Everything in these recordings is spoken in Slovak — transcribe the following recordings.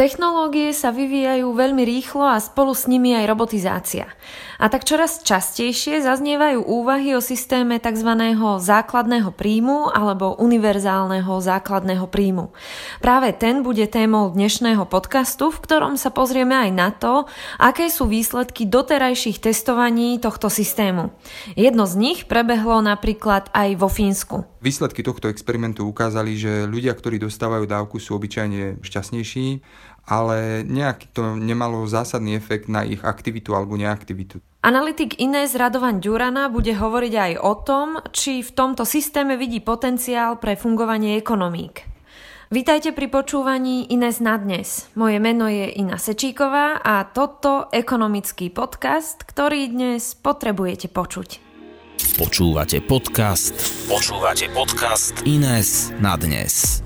Technológie sa vyvíjajú veľmi rýchlo a spolu s nimi aj robotizácia. A tak čoraz častejšie zaznievajú úvahy o systéme tzv. základného príjmu alebo univerzálneho základného príjmu. Práve ten bude témou dnešného podcastu, v ktorom sa pozrieme aj na to, aké sú výsledky doterajších testovaní tohto systému. Jedno z nich prebehlo napríklad aj vo Fínsku. Výsledky tohto experimentu ukázali, že ľudia, ktorí dostávajú dávku, sú obyčajne šťastnejší ale nejak to nemalo zásadný efekt na ich aktivitu alebo neaktivitu. Analytik Inés Radovan Ďurana bude hovoriť aj o tom, či v tomto systéme vidí potenciál pre fungovanie ekonomík. Vítajte pri počúvaní Ines na dnes. Moje meno je Ina Sečíková a toto ekonomický podcast, ktorý dnes potrebujete počuť. Počúvate podcast. Počúvate podcast Ines na dnes.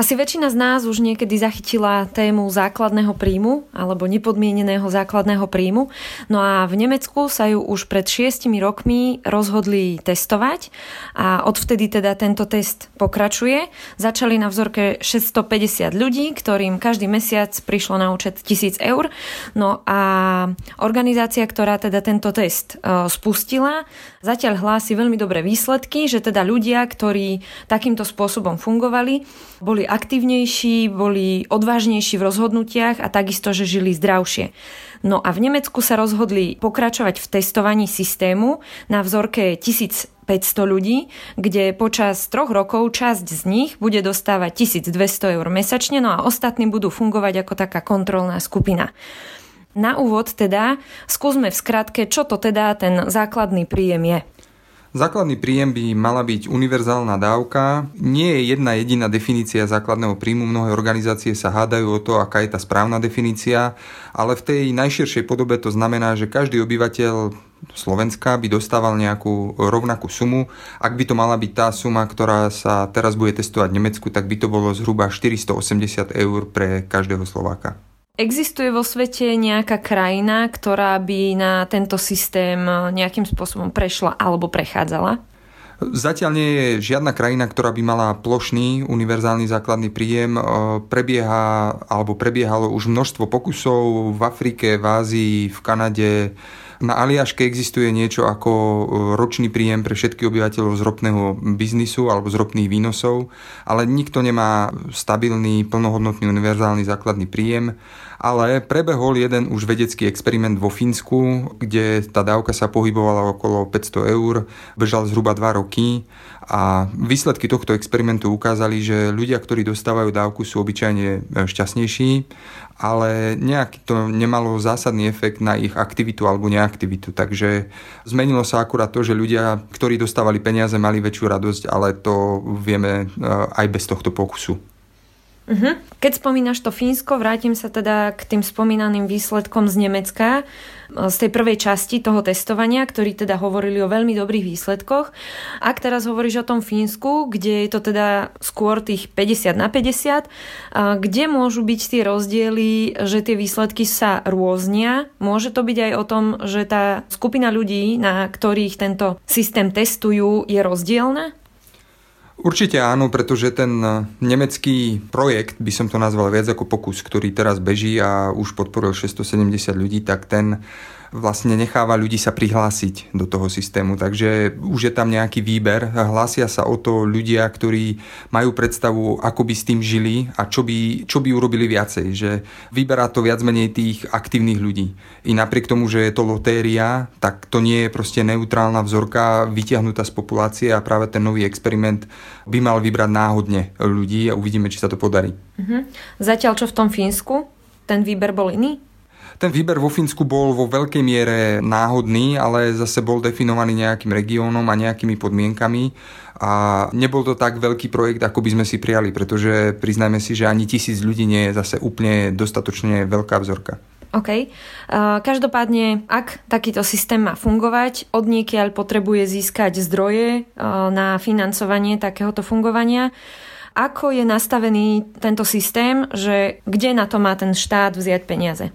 Asi väčšina z nás už niekedy zachytila tému základného príjmu alebo nepodmieneného základného príjmu. No a v Nemecku sa ju už pred šiestimi rokmi rozhodli testovať a odvtedy teda tento test pokračuje. Začali na vzorke 650 ľudí, ktorým každý mesiac prišlo na účet 1000 eur. No a organizácia, ktorá teda tento test e, spustila, zatiaľ hlási veľmi dobré výsledky, že teda ľudia, ktorí takýmto spôsobom fungovali, boli aktívnejší, boli odvážnejší v rozhodnutiach a takisto, že žili zdravšie. No a v Nemecku sa rozhodli pokračovať v testovaní systému na vzorke 1500 ľudí, kde počas troch rokov časť z nich bude dostávať 1200 eur mesačne, no a ostatní budú fungovať ako taká kontrolná skupina. Na úvod teda skúsme v skratke, čo to teda ten základný príjem je. Základný príjem by mala byť univerzálna dávka. Nie je jedna jediná definícia základného príjmu. Mnohé organizácie sa hádajú o to, aká je tá správna definícia, ale v tej najširšej podobe to znamená, že každý obyvateľ Slovenska by dostával nejakú rovnakú sumu. Ak by to mala byť tá suma, ktorá sa teraz bude testovať v Nemecku, tak by to bolo zhruba 480 eur pre každého Slováka. Existuje vo svete nejaká krajina, ktorá by na tento systém nejakým spôsobom prešla alebo prechádzala? Zatiaľ nie je žiadna krajina, ktorá by mala plošný univerzálny základný príjem. Prebieha alebo prebiehalo už množstvo pokusov v Afrike, v Ázii, v Kanade, na Aliaške existuje niečo ako e, ročný príjem pre všetkých obyvateľov z ropného biznisu alebo z ropných výnosov, ale nikto nemá stabilný, plnohodnotný univerzálny základný príjem. Ale prebehol jeden už vedecký experiment vo Fínsku, kde tá dávka sa pohybovala okolo 500 eur, bežal zhruba 2 roky a výsledky tohto experimentu ukázali, že ľudia, ktorí dostávajú dávku, sú obyčajne e, šťastnejší ale nejak to nemalo zásadný efekt na ich aktivitu alebo neaktivitu. Takže zmenilo sa akurát to, že ľudia, ktorí dostávali peniaze, mali väčšiu radosť, ale to vieme eh, aj bez tohto pokusu. Uh-huh. Keď spomínaš to Fínsko, vrátim sa teda k tým spomínaným výsledkom z Nemecka, e, z tej prvej časti toho testovania, ktorí teda hovorili o veľmi dobrých výsledkoch. Ak teraz hovoríš o tom Fínsku, kde je to teda skôr tých 50 na 50, kde môžu byť tie rozdiely, že tie výsledky sa rôznia? Môže to byť aj o tom, že tá skupina ľudí, na ktorých tento systém testujú, je rozdielna? Určite áno, pretože ten eh, nemecký projekt, by som to nazval viac ako pokus, ktorý teraz beží a už podporil 670 ľudí, tak ten vlastne necháva ľudí sa prihlásiť do toho systému. Takže už je tam nejaký výber. Hlásia sa o to ľudia, ktorí majú predstavu, ako by s tým žili a čo by, čo by urobili viacej. Že vyberá to viac menej tých aktívnych ľudí. I napriek tomu, že je to lotéria, tak to nie je proste neutrálna vzorka vytiahnutá z populácie a práve ten nový experiment by mal vybrať náhodne ľudí a uvidíme, či sa to podarí. Mhm. Zatiaľ čo v tom Fínsku? Ten výber bol iný? Ten výber vo Fínsku bol vo veľkej miere náhodný, ale zase bol definovaný nejakým regiónom a nejakými podmienkami a nebol to tak veľký projekt, ako by sme si prijali, pretože priznajme si, že ani tisíc ľudí nie je zase úplne dostatočne veľká vzorka. OK. Každopádne, ak takýto systém má fungovať, od potrebuje získať zdroje na financovanie takéhoto fungovania. Ako je nastavený tento systém, že kde na to má ten štát vziať peniaze?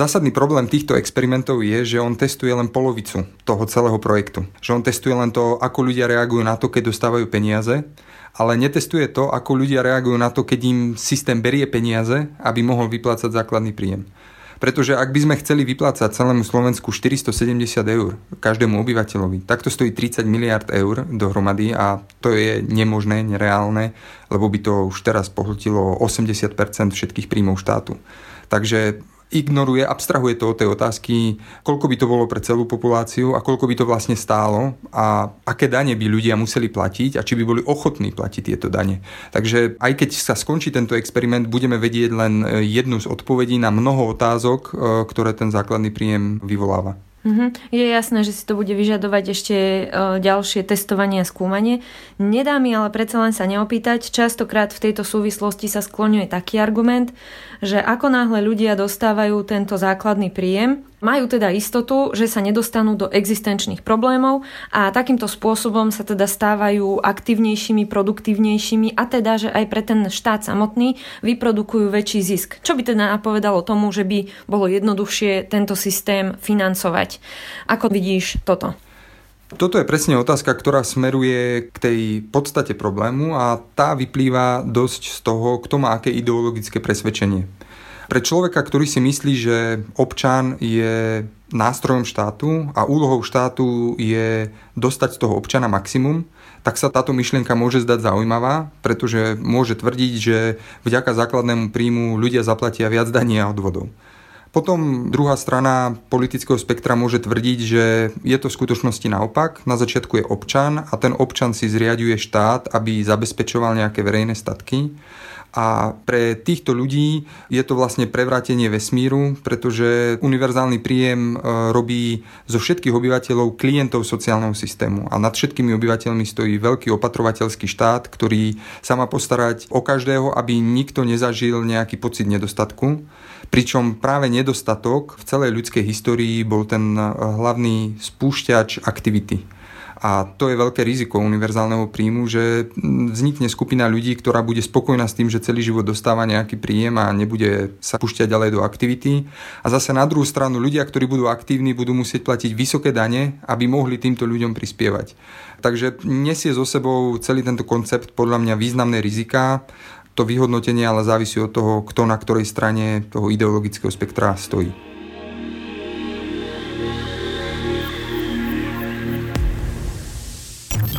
Zásadný problém týchto experimentov je, že on testuje len polovicu toho celého projektu. Že on testuje len to, ako ľudia reagujú na to, keď dostávajú peniaze, ale netestuje to, ako ľudia reagujú na to, keď im systém berie peniaze, aby mohol vyplácať základný príjem. Pretože ak by sme chceli vyplácať celému Slovensku 470 eur každému obyvateľovi, tak to stojí 30 miliard eur dohromady a to je nemožné, nereálne, lebo by to už teraz pohltilo 80% všetkých príjmov štátu. Takže ignoruje, abstrahuje to od tej otázky, koľko by to bolo pre celú populáciu a koľko by to vlastne stálo a aké dane by ľudia museli platiť a či by boli ochotní platiť tieto dane. Takže aj keď sa skončí tento experiment, budeme vedieť len jednu z odpovedí na mnoho otázok, e, ktoré ten základný príjem vyvoláva. Mm-hmm. Je jasné, že si to bude vyžadovať ešte e, ďalšie testovanie a skúmanie. Nedá mi ale predsa len sa neopýtať. Častokrát v tejto súvislosti sa skloňuje taký argument, že ako náhle ľudia dostávajú tento základný príjem, majú teda istotu, že sa nedostanú do existenčných problémov a takýmto spôsobom sa teda stávajú aktívnejšími, produktívnejšími a teda, že aj pre ten štát samotný vyprodukujú väčší zisk. Čo by teda napovedalo tomu, že by bolo jednoduchšie tento systém financovať. Ako vidíš toto? Toto je presne otázka, ktorá smeruje k tej podstate problému a tá vyplýva dosť z toho, kto má aké ideologické presvedčenie. Pre človeka, ktorý si myslí, že občan je nástrojom štátu a úlohou štátu je dostať z toho občana maximum, tak sa táto myšlienka môže zdať zaujímavá, pretože môže tvrdiť, že vďaka základnému príjmu ľudia zaplatia viac daní a odvodov. Potom druhá strana politického spektra môže tvrdiť, že je to v skutočnosti naopak. Na začiatku je občan a ten občan si zriaduje štát, aby zabezpečoval nejaké verejné statky a pre týchto ľudí je to vlastne prevrátenie vesmíru, pretože univerzálny príjem e, robí zo všetkých obyvateľov klientov sociálneho systému a nad všetkými obyvateľmi stojí veľký opatrovateľský štát, ktorý sa má postarať o každého, aby nikto nezažil nejaký pocit nedostatku. Pričom práve nedostatok v celej ľudskej histórii bol ten e, hlavný spúšťač aktivity. A to je veľké riziko univerzálneho príjmu, že vznikne skupina ľudí, ktorá bude spokojná s tým, že celý život dostáva nejaký príjem a nebude sa pušťať ďalej do aktivity. A zase na druhú stranu ľudia, ktorí budú aktívni, budú musieť platiť vysoké dane, aby mohli týmto ľuďom prispievať. Takže nesie so sebou celý tento koncept podľa mňa významné rizika. To vyhodnotenie ale závisí od toho, kto na ktorej strane toho ideologického spektra stojí.